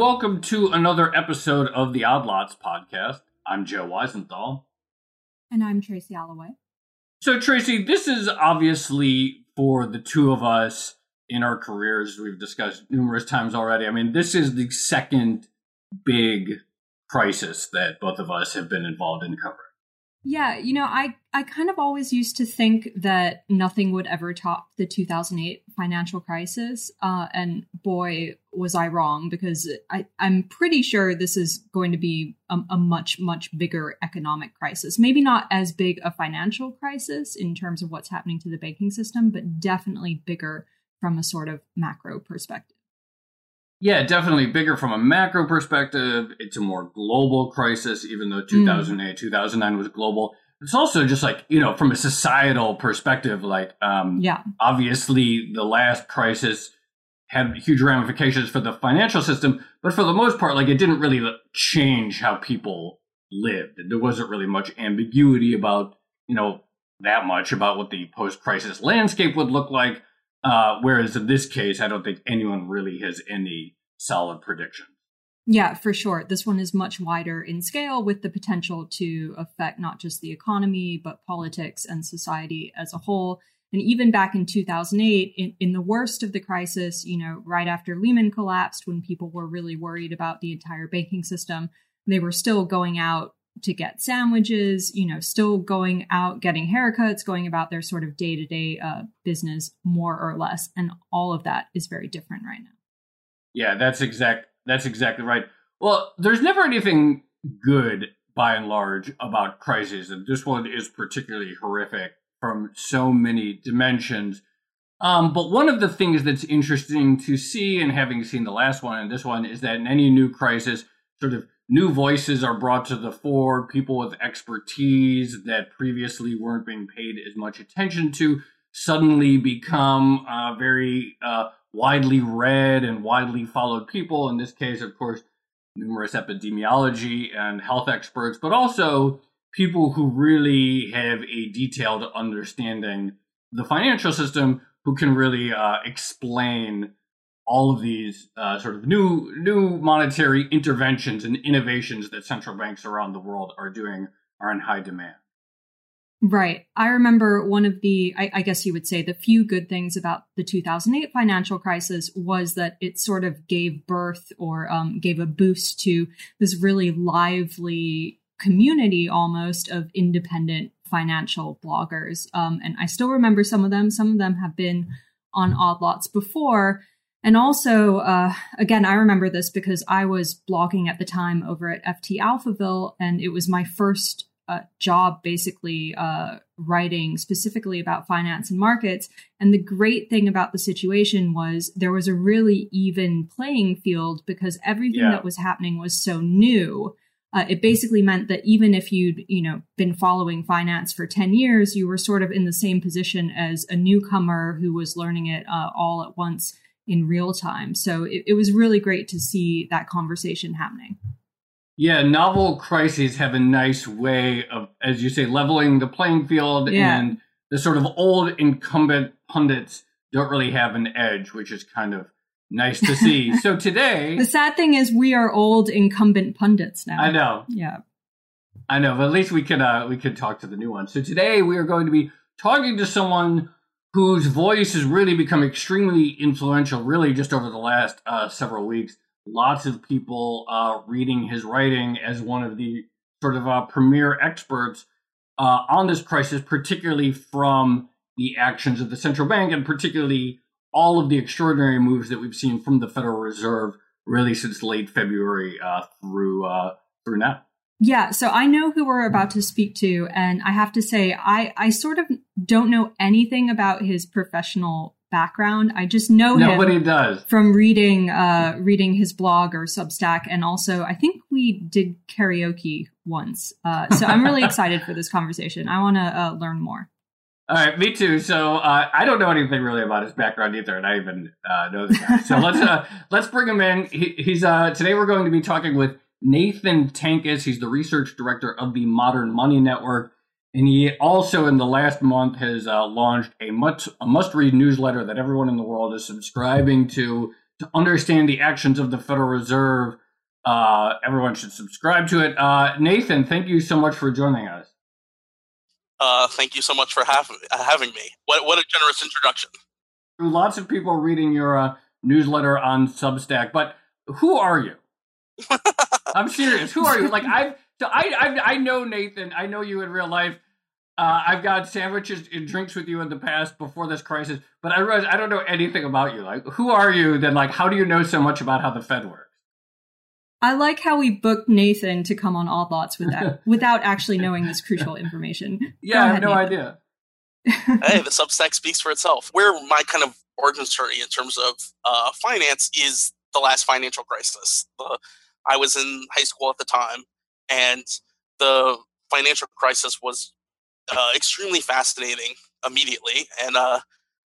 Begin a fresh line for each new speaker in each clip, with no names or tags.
welcome to another episode of the Odd Lots podcast. I'm Joe Weisenthal.
And I'm Tracy Alloway.
So, Tracy, this is obviously for the two of us in our careers, we've discussed numerous times already. I mean, this is the second big crisis that both of us have been involved in covering.
Yeah, you know, I I kind of always used to think that nothing would ever top the 2008 financial crisis, uh, and boy, was I wrong because I I'm pretty sure this is going to be a, a much much bigger economic crisis. Maybe not as big a financial crisis in terms of what's happening to the banking system, but definitely bigger from a sort of macro perspective.
Yeah, definitely bigger from a macro perspective. It's a more global crisis, even though 2008, mm. 2009 was global. It's also just like, you know, from a societal perspective, like, um,
yeah,
obviously the last crisis had huge ramifications for the financial system, but for the most part, like, it didn't really change how people lived. There wasn't really much ambiguity about, you know, that much about what the post crisis landscape would look like. Uh, whereas in this case, I don't think anyone really has any solid prediction.
Yeah, for sure. This one is much wider in scale with the potential to affect not just the economy, but politics and society as a whole. And even back in 2008, in, in, the worst of the crisis, you know, right after Lehman collapsed, when people were really worried about the entire banking system, they were still going out to get sandwiches, you know, still going out getting haircuts, going about their sort of day to day business more or less. And all of that is very different right now.
Yeah, that's exact. That's exactly right. Well, there's never anything good by and large about crises, and this one is particularly horrific from so many dimensions. Um, but one of the things that's interesting to see, and having seen the last one and this one, is that in any new crisis, sort of new voices are brought to the fore, people with expertise that previously weren't being paid as much attention to suddenly become uh, very uh, widely read and widely followed people. In this case, of course, numerous epidemiology and health experts, but also people who really have a detailed understanding the financial system who can really uh, explain all of these uh, sort of new new monetary interventions and innovations that central banks around the world are doing are in high demand.
Right. I remember one of the, I, I, guess you would say, the few good things about the 2008 financial crisis was that it sort of gave birth or um, gave a boost to this really lively community almost of independent financial bloggers. Um, and I still remember some of them. Some of them have been on Odd Lots before. And also, uh, again, I remember this because I was blogging at the time over at FT Alphaville, and it was my first uh, job basically uh, writing specifically about finance and markets. And the great thing about the situation was there was a really even playing field because everything yeah. that was happening was so new. Uh, it basically meant that even if you'd you know been following finance for 10 years you were sort of in the same position as a newcomer who was learning it uh, all at once in real time so it, it was really great to see that conversation happening
yeah, novel crises have a nice way of, as you say, leveling the playing field, yeah. and the sort of old incumbent pundits don't really have an edge, which is kind of nice to see. so today,
the sad thing is, we are old incumbent pundits now.
I know.
Yeah,
I know, but at least we could uh, we could talk to the new ones. So today we are going to be talking to someone whose voice has really become extremely influential, really just over the last uh, several weeks lots of people uh, reading his writing as one of the sort of uh, premier experts uh, on this crisis, particularly from the actions of the central bank and particularly all of the extraordinary moves that we've seen from the Federal Reserve really since late February uh, through uh, through now.
Yeah, so I know who we're about to speak to, and I have to say, I I sort of don't know anything about his professional background. I just know
Nobody
him
does.
from reading uh, reading his blog or Substack, and also I think we did karaoke once. Uh, so I'm really excited for this conversation. I want to uh, learn more.
All right, me too. So uh, I don't know anything really about his background either, and I even uh, know the guy. So let's uh, let's bring him in. He, he's today we're going to be talking with Nathan Tankus. He's the research director of the Modern Money Network. And he also, in the last month, has uh, launched a, much, a must read newsletter that everyone in the world is subscribing to. to understand the actions of the Federal Reserve. Uh, everyone should subscribe to it. Uh, Nathan, thank you so much for joining us.
Uh, thank you so much for having having me. What what a generous introduction.
Lots of people reading your uh, newsletter on Substack, but who are you? I'm serious. Who are you? Like I've so I, I I know Nathan. I know you in real life. Uh, I've got sandwiches and drinks with you in the past before this crisis, but I realize I don't know anything about you. Like, who are you? Then, like, how do you know so much about how the Fed works?
I like how we booked Nathan to come on Odd Lots without without actually knowing this crucial information.
Yeah, I have no Nathan. idea.
hey, the Substack speaks for itself. Where my kind of origin story in terms of uh, finance is the last financial crisis. The, I was in high school at the time, and the financial crisis was uh, extremely fascinating immediately. And uh,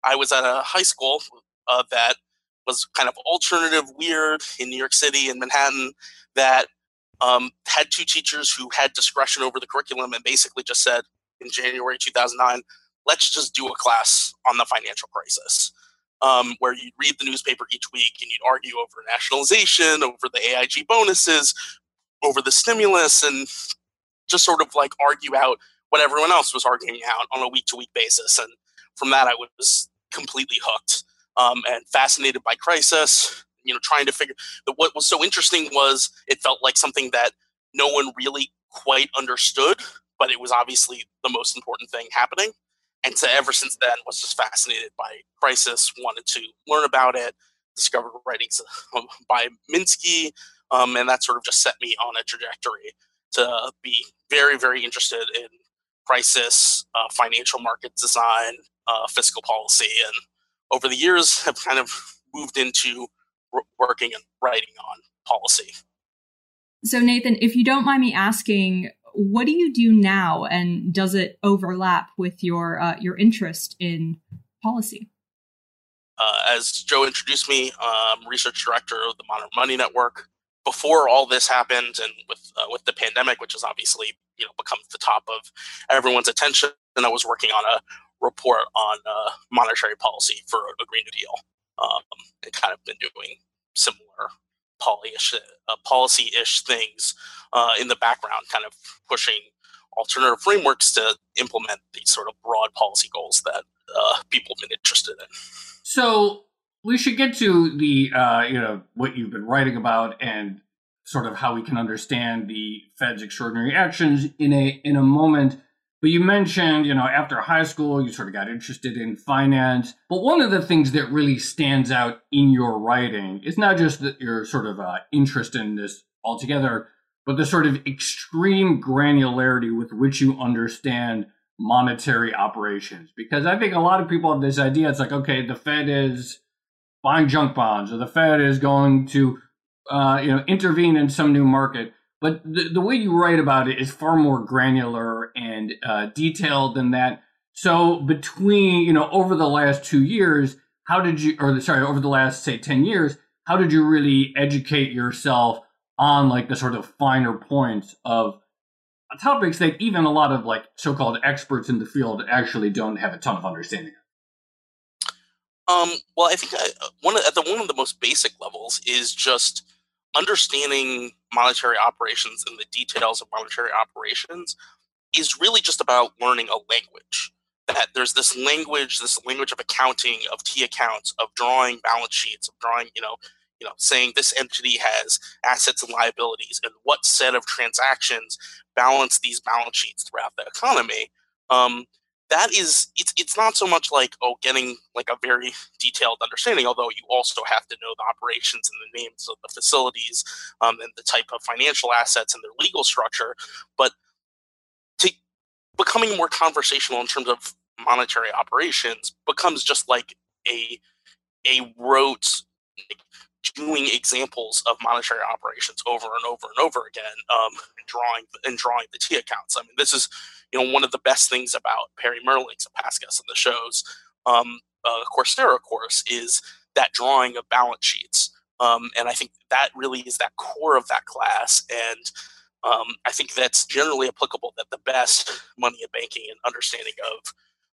I was at a high school uh, that was kind of alternative, weird in New York City and Manhattan that um, had two teachers who had discretion over the curriculum and basically just said in January 2009, let's just do a class on the financial crisis. Um, where you'd read the newspaper each week and you'd argue over nationalization, over the AIG bonuses, over the stimulus, and just sort of like argue out what everyone else was arguing out on a week to week basis. And from that, I was completely hooked um, and fascinated by Crisis. You know, trying to figure that what was so interesting was it felt like something that no one really quite understood, but it was obviously the most important thing happening. And so ever since then, was just fascinated by Crisis. Wanted to learn about it. Discovered writings by Minsky, um, and that sort of just set me on a trajectory to be very, very interested in crisis, uh, financial market design, uh, fiscal policy, and over the years have kind of moved into working and writing on policy.
So, Nathan, if you don't mind me asking, what do you do now, and does it overlap with your uh, your interest in policy?
Uh, as Joe introduced me, I'm research director of the Modern Money Network before all this happened and with uh, with the pandemic, which has obviously you know become the top of everyone's attention, and I was working on a report on uh, monetary policy for a Green New Deal, um, and kind of been doing similar uh, policy-ish things uh, in the background, kind of pushing alternative frameworks to implement these sort of broad policy goals that uh, people have been interested in.
So we should get to the uh, you know what you've been writing about and sort of how we can understand the Fed's extraordinary actions in a in a moment. But you mentioned, you know, after high school, you sort of got interested in finance. But one of the things that really stands out in your writing is not just that your sort of uh, interest in this altogether, but the sort of extreme granularity with which you understand monetary operations. Because I think a lot of people have this idea it's like, okay, the Fed is buying junk bonds, or the Fed is going to, uh, you know, intervene in some new market. But the, the way you write about it is far more granular and uh, detailed than that. So between, you know, over the last two years, how did you, or sorry, over the last say ten years, how did you really educate yourself on like the sort of finer points of topics that even a lot of like so-called experts in the field actually don't have a ton of understanding of?
Um, well, I think I, uh, one of, at the one of the most basic levels is just understanding monetary operations and the details of monetary operations is really just about learning a language. That there's this language, this language of accounting, of T accounts, of drawing balance sheets, of drawing, you know, you know, saying this entity has assets and liabilities, and what set of transactions balance these balance sheets throughout the economy. Um, that is it's it's not so much like oh getting like a very detailed understanding although you also have to know the operations and the names of the facilities um, and the type of financial assets and their legal structure but to becoming more conversational in terms of monetary operations becomes just like a a rote doing examples of monetary operations over and over and over again, um, and drawing and drawing the T accounts. I mean, this is you know one of the best things about Perry Mehrling's and past and the show's um, uh, Coursera course is that drawing of balance sheets, um, and I think that really is that core of that class and. Um, I think that's generally applicable. That the best money in banking and understanding of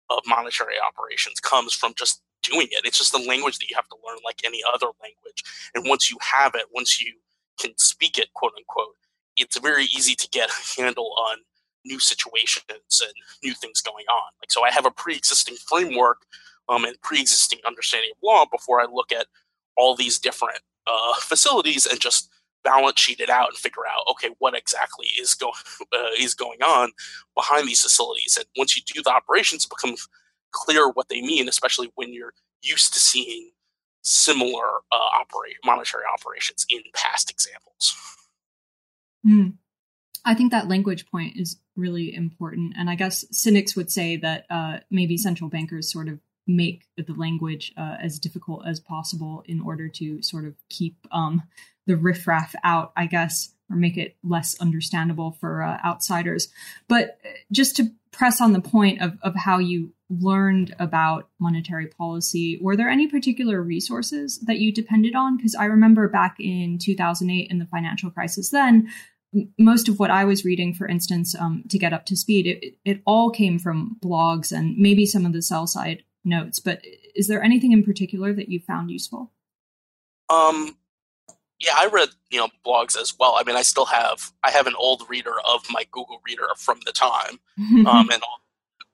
of monetary operations comes from just doing it. It's just a language that you have to learn like any other language. And once you have it, once you can speak it, quote unquote, it's very easy to get a handle on new situations and new things going on. Like so I have a pre-existing framework um, and pre-existing understanding of law before I look at all these different uh, facilities and just balance sheet it out and figure out okay what exactly is going uh, is going on behind these facilities and once you do the operations it becomes clear what they mean especially when you're used to seeing similar uh, operate monetary operations in past examples
mm. i think that language point is really important and i guess cynics would say that uh, maybe central bankers sort of make the language uh, as difficult as possible in order to sort of keep um, the riffraff out, I guess, or make it less understandable for uh, outsiders. But uh, just to press on the point of, of how you learned about monetary policy, were there any particular resources that you depended on? Because I remember back in 2008 in the financial crisis then, most of what I was reading, for instance, um, to get up to speed, it, it all came from blogs and maybe some of the sell side notes. But is there anything in particular that you found useful?
Um, yeah, I read you know blogs as well. I mean, I still have I have an old reader of my Google Reader from the time, um, and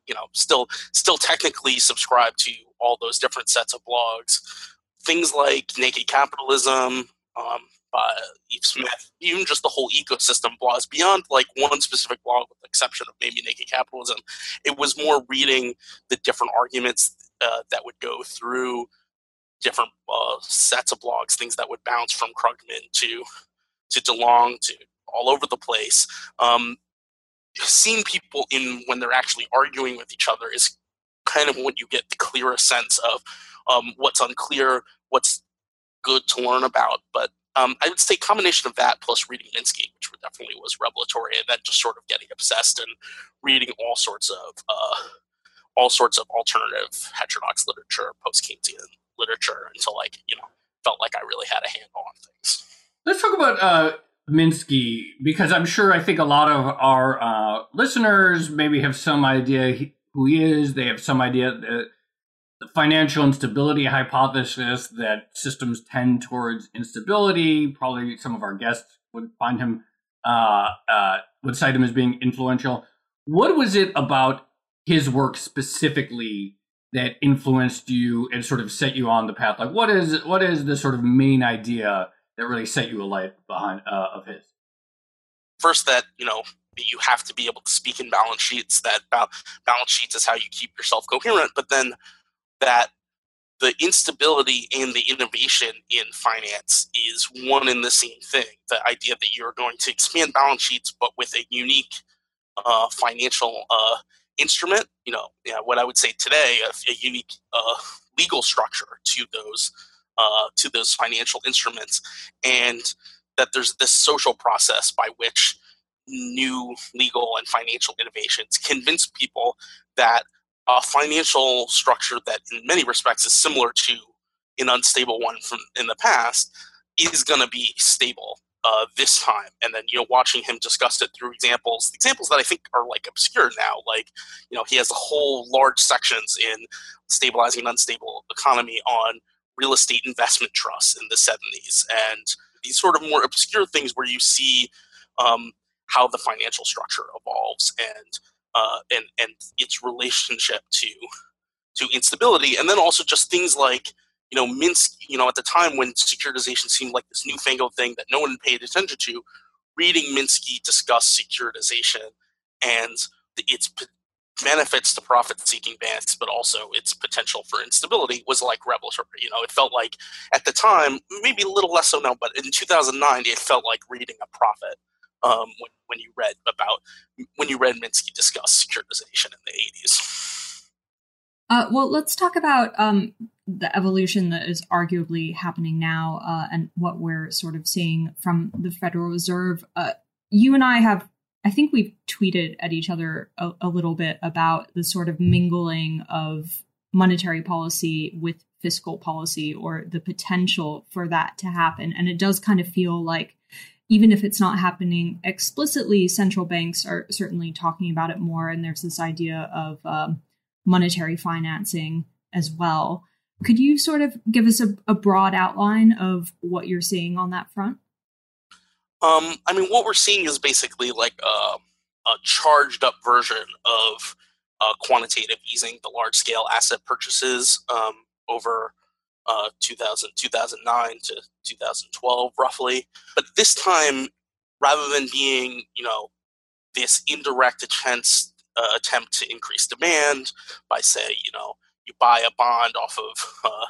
you know still still technically subscribe to all those different sets of blogs. Things like Naked Capitalism um, by Yves Smith, even just the whole ecosystem blogs beyond like one specific blog, with the exception of maybe Naked Capitalism. It was more reading the different arguments uh, that would go through different uh, sets of blogs, things that would bounce from Krugman to to DeLong to all over the place. Um, seeing people in when they're actually arguing with each other is kind of when you get the clearest sense of um, what's unclear, what's good to learn about. But um, I would say combination of that plus reading Minsky, which definitely was revelatory, and then just sort of getting obsessed and reading all sorts of uh, all sorts of alternative heterodox literature, post Keynesian literature until like you know felt like I really had a handle on things.
Let's talk about uh, Minsky because I'm sure I think a lot of our uh, listeners maybe have some idea who he is. They have some idea that the financial instability hypothesis that systems tend towards instability. Probably some of our guests would find him uh, uh, would cite him as being influential. What was it about his work specifically that influenced you and sort of set you on the path? Like, what is what is the sort of main idea that really set you alight behind uh, of his?
First, that you know you have to be able to speak in balance sheets. That balance sheets is how you keep yourself coherent. But then that the instability and the innovation in finance is one and the same thing. The idea that you're going to expand balance sheets, but with a unique uh, financial uh, instrument, you know, yeah, what I would say today, a, a unique uh, legal structure to those uh, to those financial instruments, and that there's this social process by which new legal and financial innovations convince people that a financial structure that, in many respects, is similar to an unstable one from in the past is going to be stable uh, this time, and then you know watching him discuss it through examples, examples that I think are like obscure now. Like you know he has whole large sections in stabilizing an unstable economy on real estate investment trusts in the 70s, and these sort of more obscure things where you see um, how the financial structure evolves and uh, and and its relationship to to instability, and then also just things like you know, Minsky, you know, at the time when securitization seemed like this newfangled thing that no one paid attention to, reading Minsky discuss securitization and its benefits to profit-seeking banks, but also its potential for instability was like revelatory. You know, it felt like at the time, maybe a little less so now, but in 2009, it felt like reading a prophet um, when when you read about when you read Minsky discuss securitization in the 80s.
Uh, well, let's talk about um, the evolution that is arguably happening now uh, and what we're sort of seeing from the Federal Reserve. Uh, you and I have, I think we've tweeted at each other a, a little bit about the sort of mingling of monetary policy with fiscal policy or the potential for that to happen. And it does kind of feel like even if it's not happening explicitly, central banks are certainly talking about it more. And there's this idea of um, monetary financing as well. Could you sort of give us a, a broad outline of what you're seeing on that front?
Um, I mean, what we're seeing is basically like a, a charged up version of uh, quantitative easing, the large scale asset purchases um, over uh, 2000, 2009 to 2012, roughly. But this time, rather than being, you know, this indirect attempt, uh, attempt to increase demand by, say, you know, you buy a bond off of uh,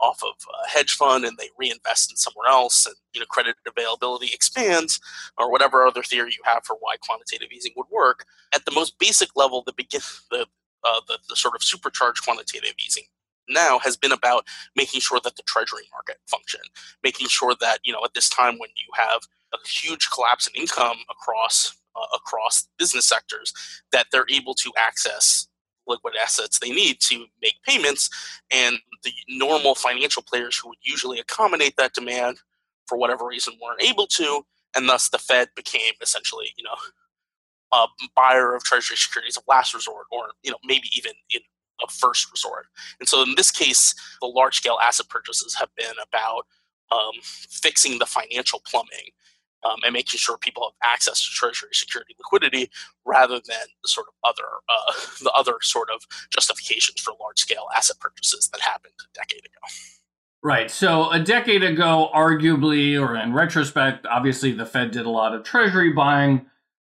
off of a hedge fund and they reinvest in somewhere else and you know credit availability expands or whatever other theory you have for why quantitative easing would work at the most basic level the begin the uh, the, the sort of supercharged quantitative easing now has been about making sure that the treasury market function making sure that you know at this time when you have a huge collapse in income across uh, across business sectors that they're able to access liquid assets they need to make payments and the normal financial players who would usually accommodate that demand for whatever reason weren't able to and thus the fed became essentially you know a buyer of treasury securities of last resort or you know maybe even in a first resort. And so in this case the large scale asset purchases have been about um, fixing the financial plumbing um, and making sure people have access to treasury security liquidity rather than the sort of other uh, the other sort of justifications for large scale asset purchases that happened a decade ago.
Right. So a decade ago, arguably, or in retrospect, obviously the Fed did a lot of treasury buying,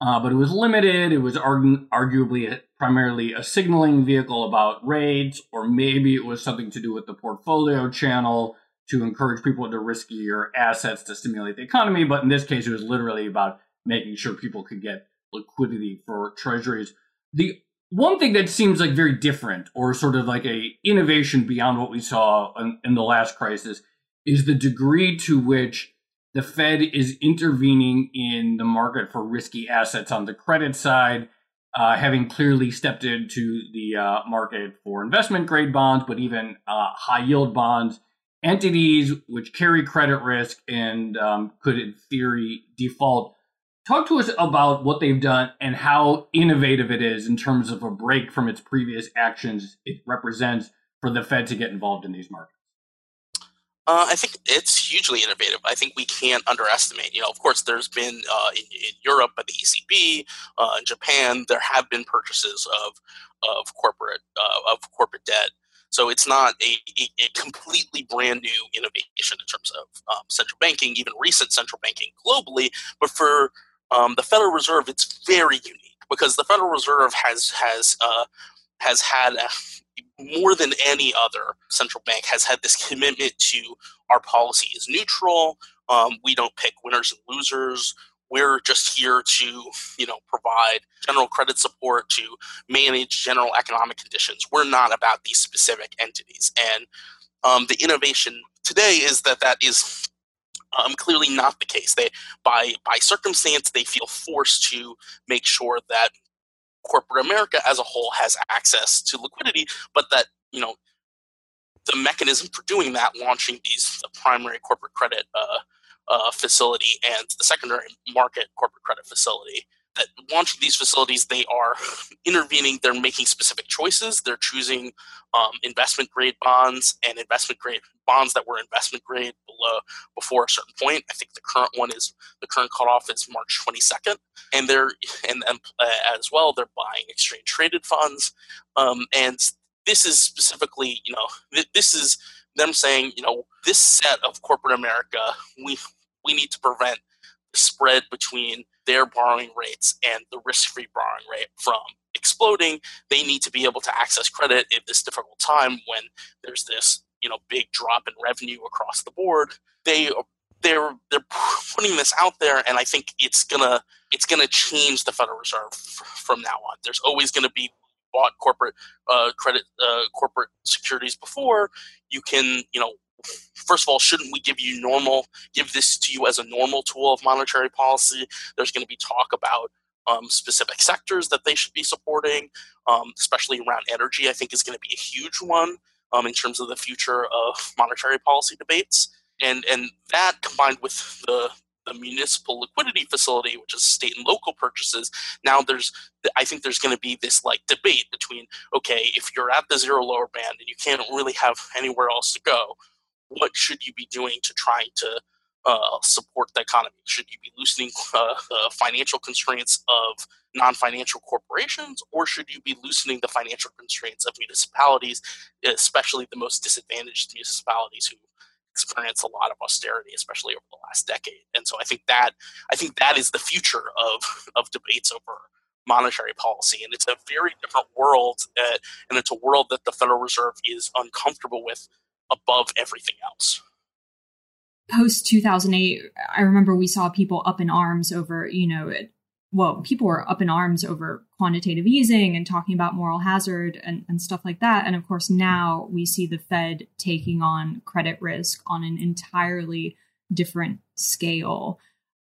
uh, but it was limited. It was argu- arguably a, primarily a signaling vehicle about rates, or maybe it was something to do with the portfolio channel to encourage people into riskier assets to stimulate the economy. But in this case, it was literally about making sure people could get liquidity for treasuries. The one thing that seems like very different or sort of like a innovation beyond what we saw in, in the last crisis is the degree to which the Fed is intervening in the market for risky assets on the credit side, uh, having clearly stepped into the uh, market for investment grade bonds, but even uh, high yield bonds entities which carry credit risk and um, could, in theory, default. Talk to us about what they've done and how innovative it is in terms of a break from its previous actions it represents for the Fed to get involved in these markets.
Uh, I think it's hugely innovative. I think we can't underestimate. You know, of course, there's been uh, in, in, Europe by the ECB, uh, in Japan, there have been purchases of of corporate uh, of corporate debt so it's not a, a, a completely brand new innovation in terms of um, central banking, even recent central banking globally. But for um, the Federal Reserve, it's very unique because the Federal Reserve has has uh, has had a, more than any other central bank has had this commitment to our policy is neutral. Um, we don't pick winners and losers. We're just here to, you know, provide general credit support to manage general economic conditions. We're not about these specific entities. And um, the innovation today is that that is um, clearly not the case. They, by by circumstance, they feel forced to make sure that corporate America as a whole has access to liquidity, but that you know the mechanism for doing that, launching these the primary corporate credit uh, uh, facility and the secondary market corporate credit facility. That launching these facilities, they are intervening. They're making specific choices. They're choosing um, investment grade bonds and investment grade bonds that were investment grade below before a certain point. I think the current one is the current cutoff is March 22nd, and they're and, and uh, as well they're buying exchange traded funds, um, and this is specifically you know th- this is them saying you know this set of corporate America we we need to prevent the spread between their borrowing rates and the risk-free borrowing rate from exploding. They need to be able to access credit at this difficult time when there's this you know big drop in revenue across the board. They they're they're putting this out there, and I think it's gonna it's gonna change the Federal Reserve from now on. There's always going to be bought corporate uh, credit uh, corporate securities before. You can you know first of all, shouldn't we give you normal, give this to you as a normal tool of monetary policy? There's going to be talk about um, specific sectors that they should be supporting, um, especially around energy. I think is going to be a huge one um, in terms of the future of monetary policy debates, and and that combined with the the municipal liquidity facility, which is state and local purchases, now there's I think there's going to be this like debate between okay, if you're at the zero lower bound and you can't really have anywhere else to go, what should you be doing to try to uh, support the economy? Should you be loosening uh, the financial constraints of non-financial corporations, or should you be loosening the financial constraints of municipalities, especially the most disadvantaged municipalities who experience a lot of austerity, especially over the last decade? And so I think that I think that is the future of of debates over monetary policy, and it's a very different world, and it's a world that the Federal Reserve is uncomfortable with above everything else
post 2008 i remember we saw people up in arms over you know well people were up in arms over quantitative easing and talking about moral hazard and, and stuff like that. And of course now we see the fed taking on credit risk on an entirely different scale.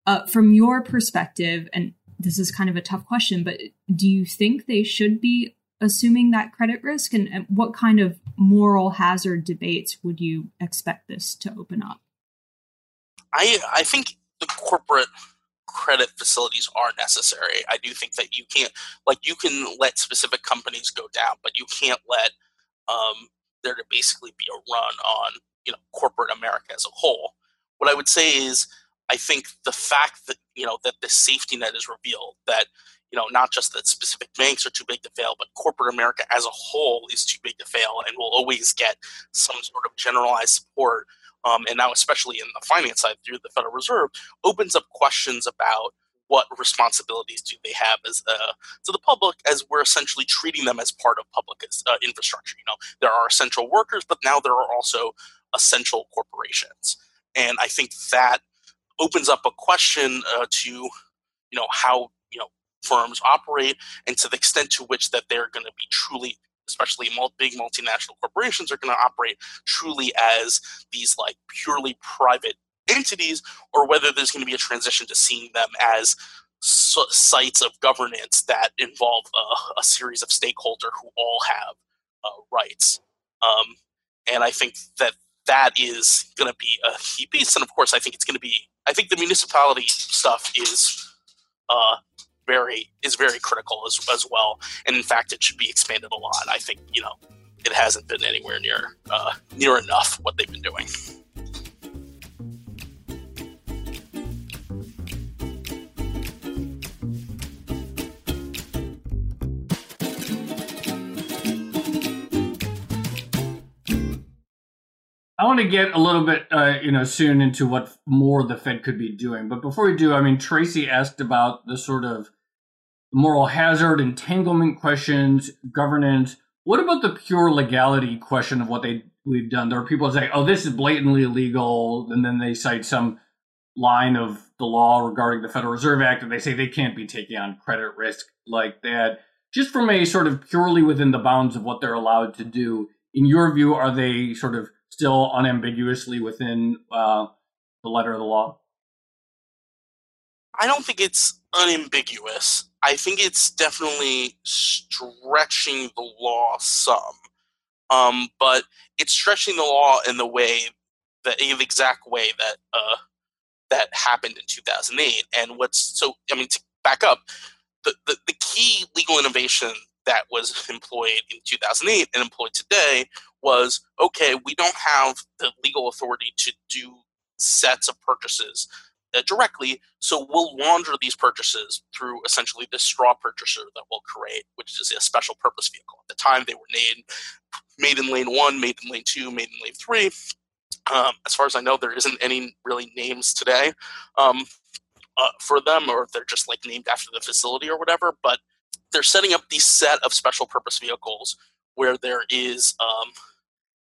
Uh, from your perspective and this is kind of a tough question but do you think they should be assuming that credit risk? And, and what kind of moral hazard debates would you expect this to open up?
I I think the corporate credit facilities are necessary. I do think that you can't like you can let specific companies go down, but you can't let um, there to basically be a run on you know corporate America as a whole. What I would say is I think the fact that you know that the safety net is revealed that you know not just that specific banks are too big to fail, but corporate America as a whole is too big to fail and will always get some sort of generalized support um, and now especially in the finance side through the Federal Reserve, opens up questions about what responsibilities do they have as uh, to the public as we're essentially treating them as part of public uh, infrastructure. You know, there are essential workers, but now there are also essential corporations, and I think that opens up a question uh, to you know how you know firms operate and to the extent to which that they're going to be truly especially big multinational corporations, are going to operate truly as these like purely private entities, or whether there's going to be a transition to seeing them as sites of governance that involve a, a series of stakeholders who all have uh, rights. Um, and I think that that is going to be a key piece. And of course, I think it's going to be. I think the municipality stuff is uh, very is very critical as as well. And in fact, it should be expanded a lot. I think you know it hasn't been anywhere near uh, near enough what they've been doing.
I want to get a little bit, uh, you know, soon into what more the Fed could be doing. But before we do, I mean, Tracy asked about the sort of moral hazard, entanglement questions, governance. What about the pure legality question of what they we've done? There are people that say, "Oh, this is blatantly illegal," and then they cite some line of the law regarding the Federal Reserve Act, and they say they can't be taking on credit risk like that. Just from a sort of purely within the bounds of what they're allowed to do, in your view, are they sort of still unambiguously within uh, the letter of the law?
I don't think it's unambiguous. I think it's definitely stretching the law some, um, but it's stretching the law in the way, the, the exact way that uh, that happened in 2008. And what's so? I mean, to back up, the, the, the key legal innovation that was employed in 2008 and employed today was okay. We don't have the legal authority to do sets of purchases uh, directly. So we'll launder these purchases through essentially this straw purchaser that we'll create, which is a special purpose vehicle. At the time, they were named Maiden Lane one, Maiden Lane two, Maiden Lane three. Um, as far as I know, there isn't any really names today um, uh, for them, or they're just like named after the facility or whatever. But they're setting up these set of special purpose vehicles where there is um,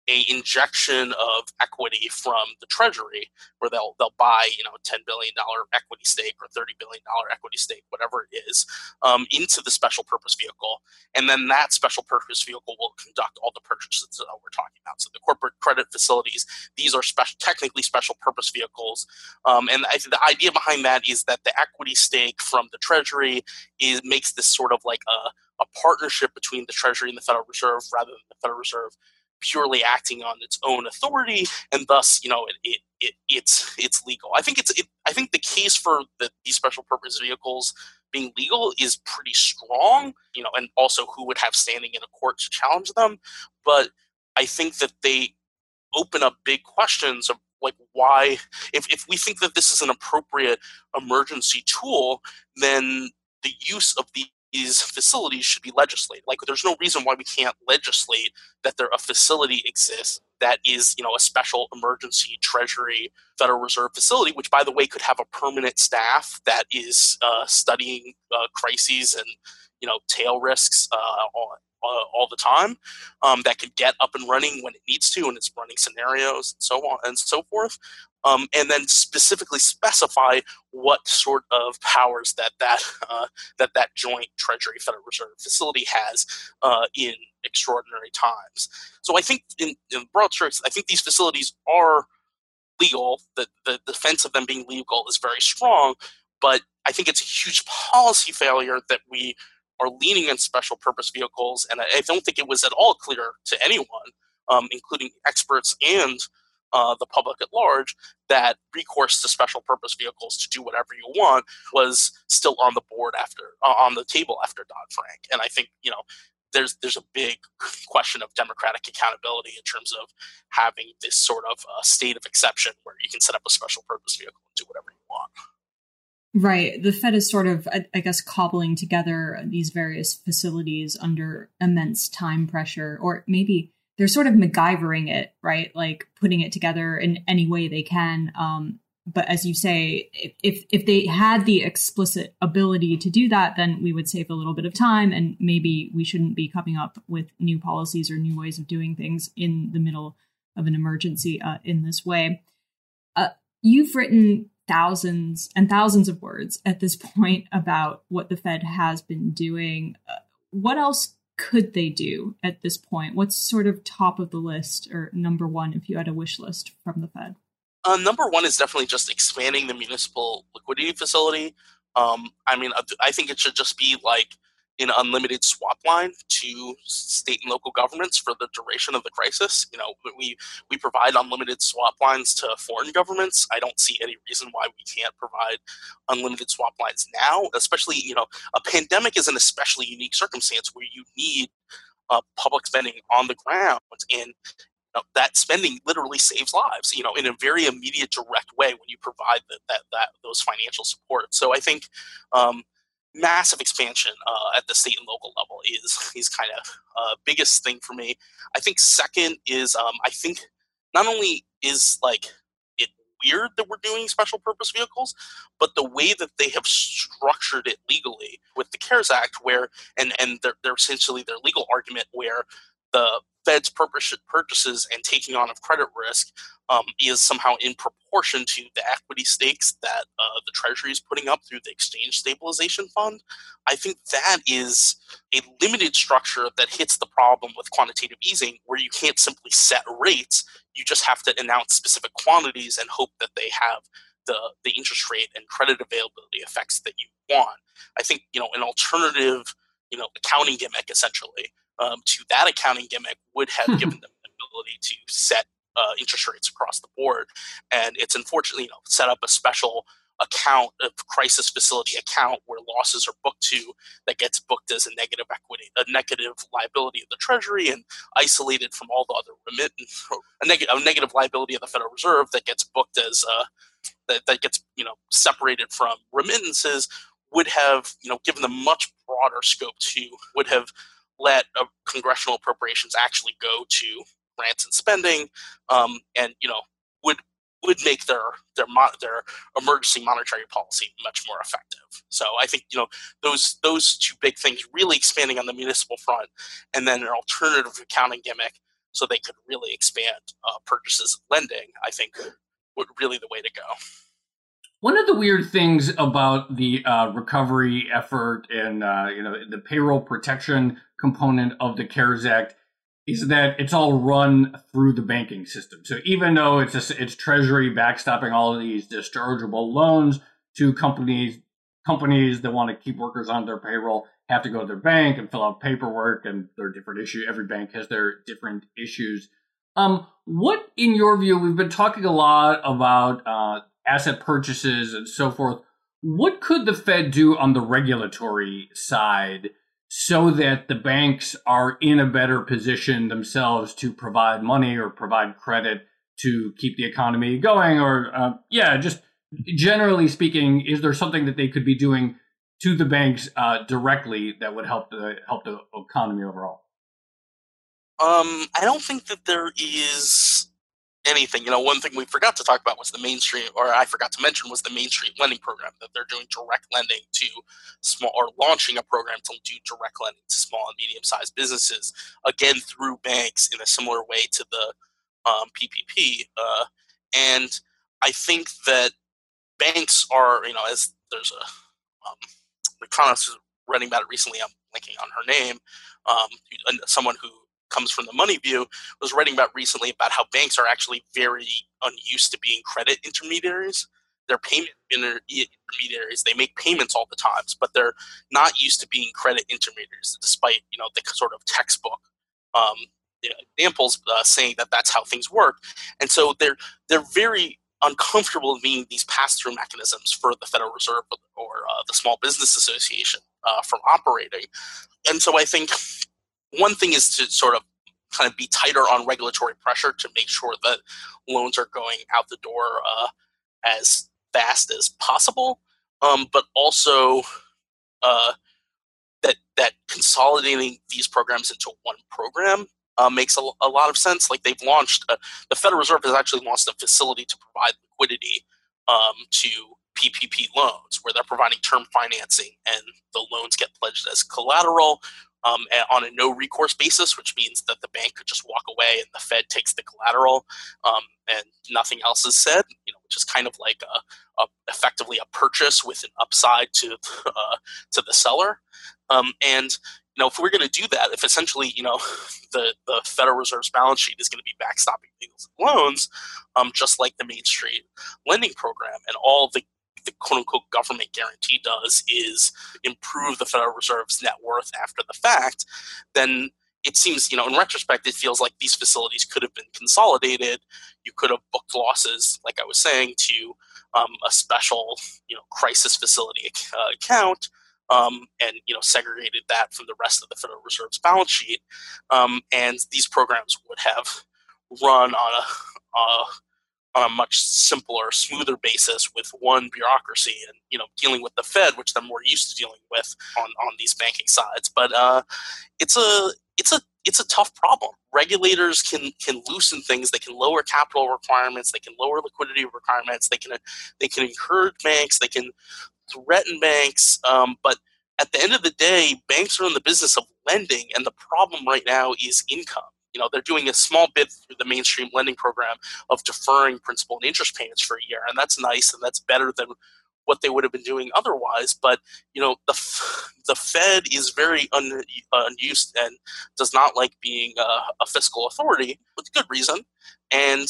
a injection of equity from the treasury where they'll they'll buy you know 10 billion dollar equity stake or 30 billion dollar equity stake whatever it is um, into the special purpose vehicle. And then that special purpose vehicle will conduct all the purchases that we're talking about. So the corporate credit facilities these are special technically special purpose vehicles. Um, and I, the idea behind that is that the equity stake from the treasury is makes this sort of like a, a partnership between the treasury and the federal reserve rather than the federal reserve purely acting on its own authority, and thus, you know, it, it, it it's it's legal. I think it's it, I think the case for the, these special purpose vehicles being legal is pretty strong, you know, and also who would have standing in a court to challenge them. But I think that they open up big questions of like why if, if we think that this is an appropriate emergency tool, then the use of the these facilities should be legislated. Like, there's no reason why we can't legislate that there a facility exists that is, you know, a special emergency Treasury Federal Reserve facility, which, by the way, could have a permanent staff that is uh, studying uh, crises and, you know, tail risks uh, all, uh, all the time. Um, that can get up and running when it needs to, and it's running scenarios and so on and so forth um, and then specifically specify what sort of powers that that uh, that that joint Treasury Federal Reserve facility has uh, in extraordinary times. So I think, in, in broad strokes, I think these facilities are legal. The the defense of them being legal is very strong, but I think it's a huge policy failure that we are leaning on special purpose vehicles, and I, I don't think it was at all clear to anyone, um, including experts and uh, the public at large that recourse to special purpose vehicles to do whatever you want was still on the board after uh, on the table after Dodd Frank, and I think you know there's there's a big question of democratic accountability in terms of having this sort of uh, state of exception where you can set up a special purpose vehicle and do whatever you want.
Right. The Fed is sort of, I guess, cobbling together these various facilities under immense time pressure, or maybe they're sort of MacGyvering it, right? Like putting it together in any way they can. Um, but as you say, if if they had the explicit ability to do that, then we would save a little bit of time, and maybe we shouldn't be coming up with new policies or new ways of doing things in the middle of an emergency uh, in this way. Uh, you've written thousands and thousands of words at this point about what the Fed has been doing. Uh, what else could they do at this point? What's sort of top of the list or number one if you had a wish list from the Fed?
Uh, number one is definitely just expanding the municipal liquidity facility. Um, I mean, I think it should just be like an unlimited swap line to state and local governments for the duration of the crisis. You know, we we provide unlimited swap lines to foreign governments. I don't see any reason why we can't provide unlimited swap lines now. Especially, you know, a pandemic is an especially unique circumstance where you need uh, public spending on the ground and that spending literally saves lives, you know, in a very immediate, direct way when you provide the, that that those financial support. So I think um, massive expansion uh, at the state and local level is is kind of uh, biggest thing for me. I think second is um, I think not only is like it weird that we're doing special purpose vehicles, but the way that they have structured it legally with the CARES Act, where and and they're, they're essentially their legal argument where the Fed's purchases and taking on of credit risk um, is somehow in proportion to the equity stakes that uh, the Treasury is putting up through the Exchange Stabilization Fund. I think that is a limited structure that hits the problem with quantitative easing, where you can't simply set rates. You just have to announce specific quantities and hope that they have the, the interest rate and credit availability effects that you want. I think you know an alternative you know accounting gimmick essentially um, to that accounting gimmick would have hmm. given them the ability to set uh, interest rates across the board. And it's unfortunately, you know, set up a special account, a crisis facility account where losses are booked to that gets booked as a negative equity, a negative liability of the Treasury, and isolated from all the other remittance, a, neg- a negative liability of the Federal Reserve that gets booked as uh, that, that gets you know separated from remittances would have you know given them much broader scope to would have let uh, congressional appropriations actually go to grants and spending, um, and you know would would make their their their emergency monetary policy much more effective. So I think you know those those two big things really expanding on the municipal front, and then an alternative accounting gimmick so they could really expand uh, purchases and lending. I think would really the way to go.
One of the weird things about the uh, recovery effort and uh, you know the payroll protection component of the CARES Act is that it's all run through the banking system. So even though it's a, it's Treasury backstopping all of these dischargeable loans to companies companies that want to keep workers on their payroll have to go to their bank and fill out paperwork, and there are different issues. Every bank has their different issues. Um, what, in your view, we've been talking a lot about uh, asset purchases and so forth. What could the Fed do on the regulatory side so that the banks are in a better position themselves to provide money or provide credit to keep the economy going? Or, uh, yeah, just generally speaking, is there something that they could be doing to the banks uh, directly that would help the help the economy overall?
Um, I don't think that there is anything. You know, one thing we forgot to talk about was the Main Street, or I forgot to mention was the Main Street lending program that they're doing direct lending to small, or launching a program to do direct lending to small and medium sized businesses, again through banks in a similar way to the um, PPP. Uh, and I think that banks are, you know, as there's a um, economist writing about it recently. I'm linking on her name. Um, someone who comes from the money view was writing about recently about how banks are actually very unused to being credit intermediaries. They're payment intermediaries. They make payments all the times, but they're not used to being credit intermediaries, despite you know the sort of textbook um, examples uh, saying that that's how things work. And so they're they're very uncomfortable being these pass-through mechanisms for the Federal Reserve or uh, the Small Business Association uh, from operating. And so I think one thing is to sort of kind of be tighter on regulatory pressure to make sure that loans are going out the door uh, as fast as possible, um, but also uh, that that consolidating these programs into one program uh, makes a, a, lot of sense. Like they've launched, uh, the Federal Reserve has actually launched a facility to provide liquidity um, to PPP loans, where they're providing term financing and the loans get pledged as collateral um, on a no recourse basis, which means that the bank could just walk away and the Fed takes the collateral um, and nothing else is said. You know, which is kind of like a, a effectively a purchase with an upside to uh, to the seller. Um, and you know, if we're going to do that, if essentially, you know, the, the Federal Reserve's balance sheet is going to be backstopping loans, um, just like the Main Street lending program, and all the the quote unquote government guarantee does is improve the Federal Reserve's net worth after the fact, then it seems, you know, in retrospect, it feels like these facilities could have been consolidated. You could have booked losses, like I was saying, to um, a special, you know, crisis facility uh, account um, and you know segregated that from the rest of the Federal Reserve's balance sheet, um, and these programs would have run on a, uh, on a much simpler, smoother basis with one bureaucracy and you know dealing with the Fed, which they're more used to dealing with on, on these banking sides. But uh, it's a it's a it's a tough problem. Regulators can can loosen things. They can lower capital requirements. They can lower liquidity requirements. They can they can encourage banks. They can threaten banks. Um, but at the end of the day, banks are in the business of lending, and the problem right now is income. You know, they're doing a small bit through the Main Street lending program of deferring principal and interest payments for a year, and that's nice, and that's better than what they would have been doing otherwise. But you know, the the Fed is very un, unused and does not like being a, a fiscal authority with good reason, and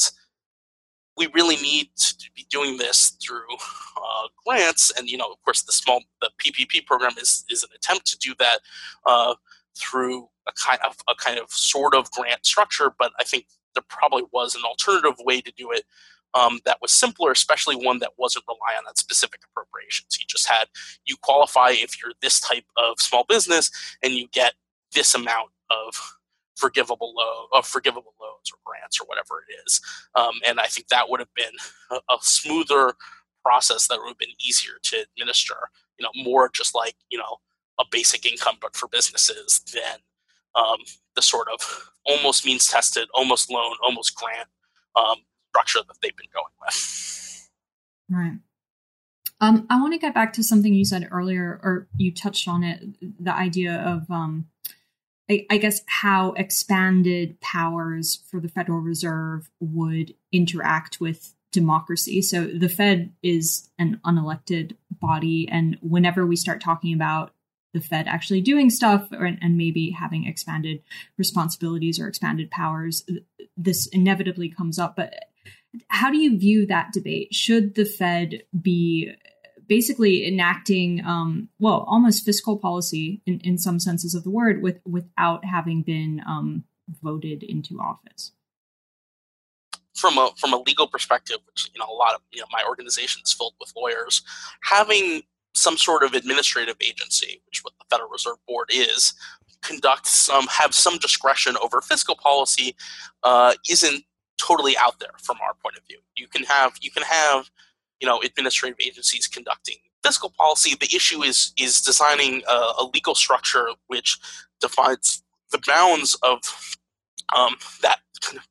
we really need to be doing this through uh, grants, and you know, of course, the small the PPP program is is an attempt to do that uh, through a kind of a kind of sort of grant structure. But I think there probably was an alternative way to do it um, that was simpler, especially one that wasn't reliant on that specific appropriations. You just had you qualify if you're this type of small business, and you get this amount of forgivable loan of forgivable loans or grants or whatever it is. Um, and I think that would have been a, a, smoother process that would have been easier to administer. You know, more just like you know a basic income, but for businesses than um, the sort of almost means tested, almost loan, almost grant um, structure that they've been going with.
Right. Um, I want to get back to something you said earlier, or you touched on it, the idea of um, I, I guess how expanded powers for the Federal Reserve would interact with democracy. So the Fed is an unelected body, and whenever we start talking about the Fed actually doing stuff or, and maybe having expanded responsibilities or expanded powers, this inevitably comes up. But how do you view that debate? Should the Fed be basically enacting, um, well, almost fiscal policy in, in some senses of the word, with without having been um, voted into office.
From a from a legal perspective, which you know a lot of you know my organization is filled with lawyers, having some sort of administrative agency, which what the Federal Reserve Board is, conduct some have some discretion over fiscal policy, uh, isn't totally out there from our point of view. You can have you can have you know administrative agencies conducting fiscal policy. The issue is is designing a, a legal structure which defines the bounds of um, that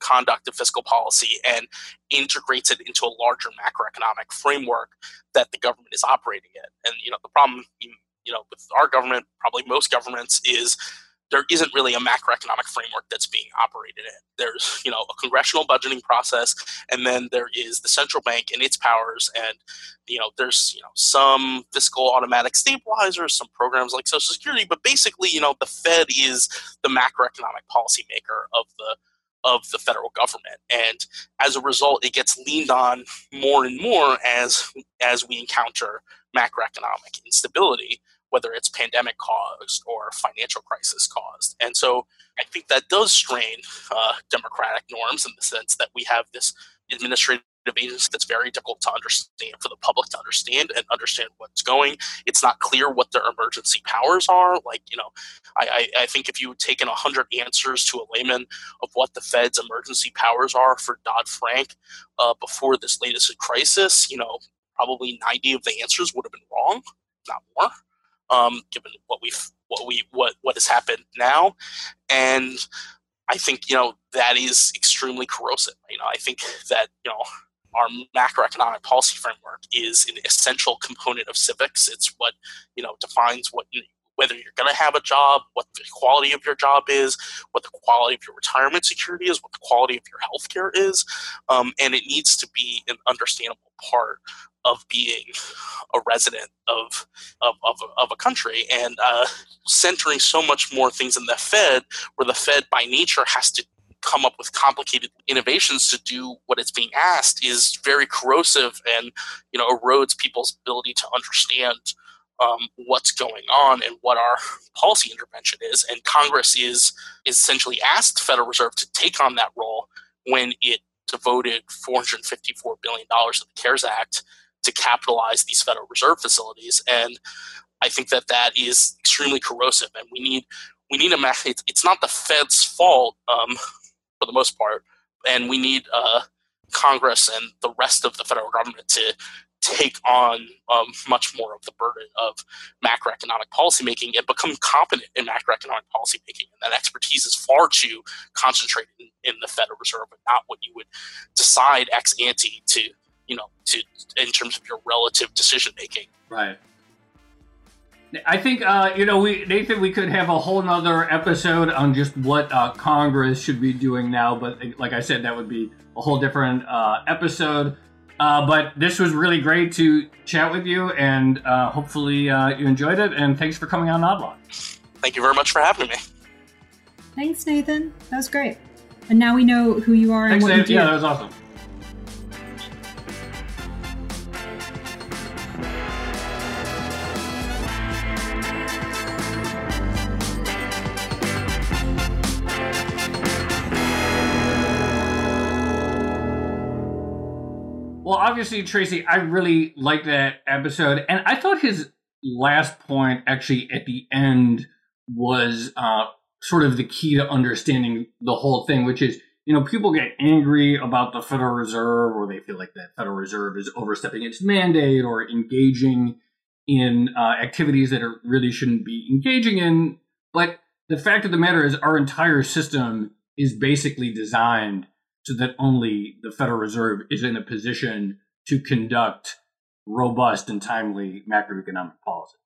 conduct of fiscal policy and integrates it into a larger macroeconomic framework that the government is operating in. And you know the problem you know with our government, probably most governments, is there isn't really a macroeconomic framework that's being operated in. There's, you know, a congressional budgeting process, and then there is the central bank and its powers, and you know, there's you know some fiscal automatic stabilizers, some programs like Social Security, but basically, you know, the Fed is the macroeconomic policymaker of the of the federal government and as a result it gets leaned on more and more as as we encounter macroeconomic instability whether it's pandemic caused or financial crisis caused. And so I think that does strain uh, democratic norms in the sense that we have this administrative agency that's very difficult to understand for the public to understand and understand what's going. It's not clear what their emergency powers are. Like, you know, I, I, I think if you had taken 100 answers to a layman of what the Fed's emergency powers are for Dodd Frank uh, before this latest crisis, you know, probably 90 of the answers would have been wrong, not more um, given what we've what we what what has happened now, and I think you know that is extremely corrosive. You know, I think that you know our macroeconomic policy framework is an essential component of civics. It's what you know defines what whether you're going to have a job, what the quality of your job is, what the quality of your retirement security is, what the quality of your health care is, um, and it needs to be an understandable part of being a resident of of, of, of a country and uh, centering so much more things in the Fed, where the Fed by nature has to come up with complicated innovations to do what it's being asked is very corrosive and you know erodes people's ability to understand um, what's going on and what our policy intervention is and congress is, essentially asked the federal reserve to take on that role when it devoted $454 billion of the cares act to capitalize these Federal Reserve facilities. And I think that that is extremely corrosive, and we need we need a it's, it's not the Fed's fault um, for the most part, and we need uh, Congress and the rest of the federal government to take on um, much more of the burden of macroeconomic policymaking and become competent in macroeconomic policymaking. And that expertise is far too concentrated in, in the Federal Reserve and not what you would decide ex ante to you know, to in terms of your relative decision making.
Right. I think uh, you know we Nathan we could have a whole nother episode on just what uh, Congress should be doing now, but like I said, that would be a whole different uh, episode. Uh, but this was really great to chat with you, and uh, hopefully uh, you enjoyed it. And thanks for coming on Odd Lots.
Thank you very much for having me.
Thanks, Nathan. That was great. And now we know who you are
thanks,
and what
Nathan.
you do.
Yeah, that was awesome. Obviously, Tracy, I really liked that episode, and I thought his last point actually at the end was uh, sort of the key to understanding the whole thing, which is you know people get angry about the Federal Reserve, or they feel like the Federal Reserve is overstepping its mandate or engaging in uh, activities that it really shouldn't be engaging in. But the fact of the matter is, our entire system is basically designed so that only the Federal Reserve is in a position to conduct robust and timely macroeconomic policy.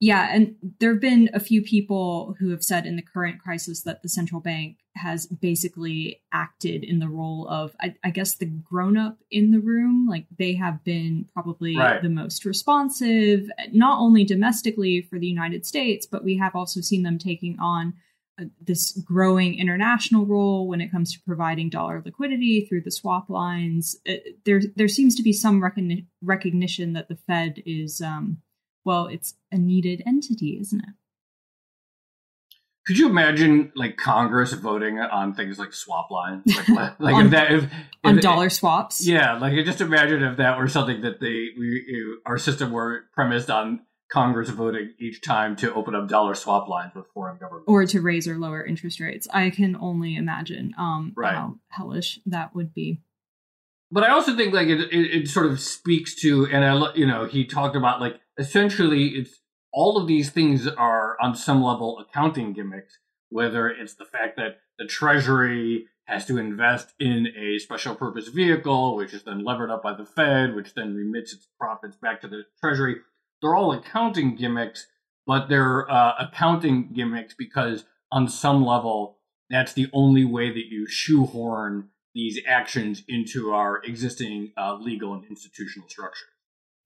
Yeah, and there have been a few people who have said in the current crisis that the central bank has basically acted in the role of, I, I guess, the grown up in the room. Like they have been probably
right.
the most responsive, not only domestically for the United States, but we have also seen them taking on this growing international role when it comes to providing dollar liquidity through the swap lines. It, uh, there, there seems to be some recogni- recognition that the Fed is, um, well, it's a needed entity, isn't it?
Could you imagine like Congress voting on things like swap lines, like, like on, if that if, if
on dollar swaps?
Yeah, like just imagine if that were something that they we our system were premised on Congress voting each time to open up dollar swap lines with foreign governments.
Or to raise or lower interest rates. I can only imagine um, right. how hellish that would be.
But I also think like it, it, it sort of speaks to, and I, you know, he talked about like essentially it's all of these things are on some level accounting gimmicks, whether it's the fact that the Treasury has to invest in a special purpose vehicle, which is then levered up by the Fed, which then remits its profits back to the Treasury they're all accounting gimmicks, but they're uh, accounting gimmicks because on some level, that's the only way that you shoehorn these actions into our existing uh, legal and institutional structure.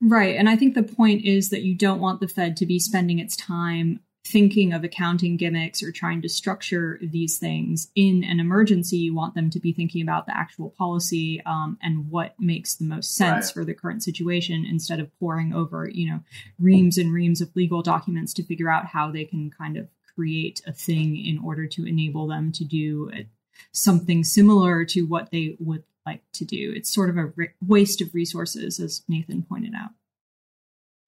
Right. And I think the point is that you don't want the Fed to be spending its time thinking of accounting gimmicks or trying to structure these things in an emergency, you want them to be thinking about the actual policy um, and what makes the most sense right. for the current situation instead of poring over, you know, reams and reams of legal documents to figure out how they can kind of create a thing in order to enable them to do something similar to what they would like to do. It's sort of a waste of resources, as Nathan pointed out.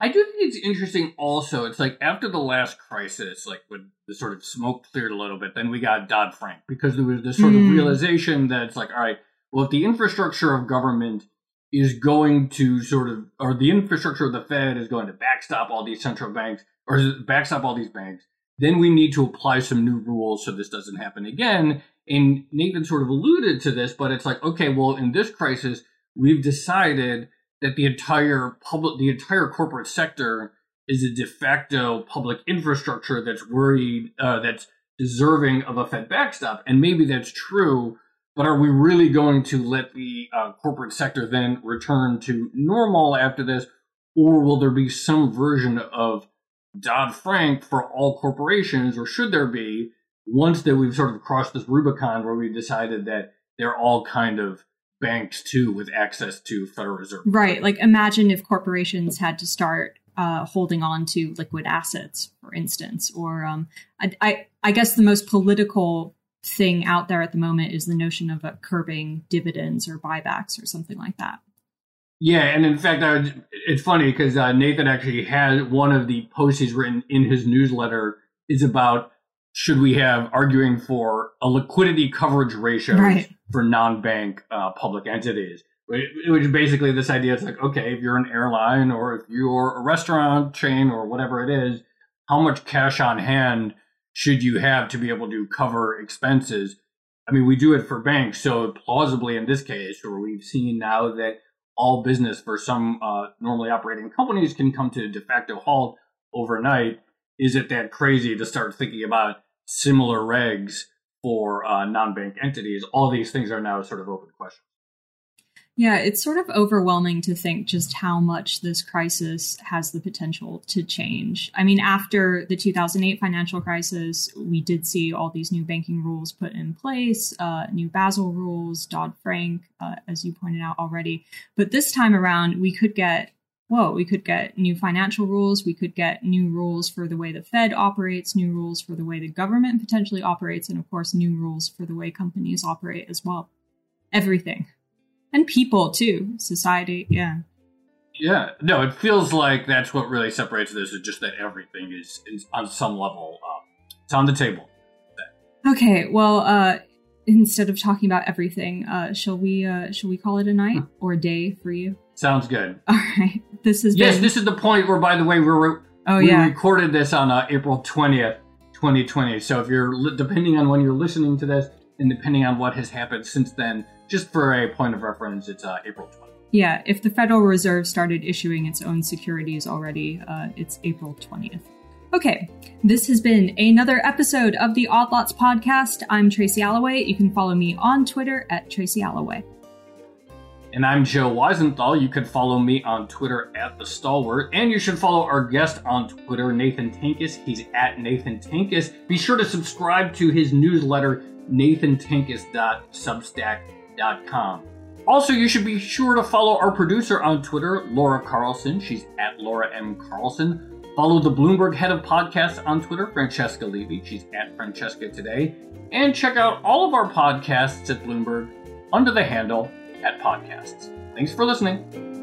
I do think it's interesting also. It's like after the last crisis, like when the sort of smoke cleared a little bit, then we got Dodd Frank because there was this sort mm. of realization that it's like, all right, well, if the infrastructure of government is going to sort of, or the infrastructure of the Fed is going to backstop all these central banks or backstop all these banks, then we need to apply some new rules so this doesn't happen again. And Nathan sort of alluded to this, but it's like, okay, well, in this crisis, we've decided that the entire public, the entire corporate sector is a de facto public infrastructure that's worried, uh, that's deserving of a Fed backstop. And maybe that's true, but are we really going to let the uh, corporate sector then return to normal after this? Or will there be some version of Dodd Frank for all corporations, or should there be once that we've sort of crossed this Rubicon where we've decided that they're all kind of banks too with access to Federal Reserve.
Right. Like imagine if corporations had to start uh, holding on to liquid assets, for instance, or um, I, I, I guess the most political thing out there at the moment is the notion of uh, curbing dividends or buybacks or something like that.
Yeah, and in fact, would, it's funny because uh, Nathan actually has one of the posts he's written in his newsletter is about should we have arguing for a liquidity coverage ratio right. for non-bank uh, public entities which basically this idea is like okay if you're an airline or if you're a restaurant chain or whatever it is how much cash on hand should you have to be able to cover expenses i mean we do it for banks so plausibly in this case where we've seen now that all business for some uh, normally operating companies can come to a de facto halt overnight is it that crazy to start thinking about similar regs for uh, non-bank entities. All these things are now sort of open questions.
Yeah, it's sort of overwhelming to think just how much this crisis has the potential to change. I mean, after the 2008 financial crisis, we did see all these new banking rules put in place, uh, new Basel rules, Dodd Frank, uh, as you pointed out already. But this time around, we could get whoa, we could get new financial rules, we could get new rules for the way the Fed operates, new rules for the way the government potentially operates, and of course, new rules for the way companies operate as well. Everything. And people too, society, yeah.
Yeah, no, it feels like that's what really separates this is just that everything is, is on some level, um, it's on the table.
Okay, well, uh, instead of talking about everything, uh, shall we uh, shall we call it a night or a day for you?
Sounds good.
All right. This is
yes. Been... This is the point where, by the way, we're
oh
we
yeah
recorded this on uh, April twentieth, twenty twenty. So if you're li- depending on when you're listening to this, and depending on what has happened since then, just for a point of reference, it's uh, April twentieth.
Yeah, if the Federal Reserve started issuing its own securities already, uh, it's April twentieth. Okay, this has been another episode of the Odd Lots podcast. I'm Tracy Alloway. You can follow me on Twitter at Tracy Alloway.
And I'm Joe Weisenthal. You can follow me on Twitter at The Stalwart. And you should follow our guest on Twitter, Nathan Tankus. He's at Nathan Tankus. Be sure to subscribe to his newsletter, nathantankus.substack.com. Also, you should be sure to follow our producer on Twitter, Laura Carlson. She's at Laura M. Carlson. Follow the Bloomberg head of podcasts on Twitter, Francesca Levy. She's at Francesca Today. And check out all of our podcasts at Bloomberg under the handle at podcasts. Thanks for listening.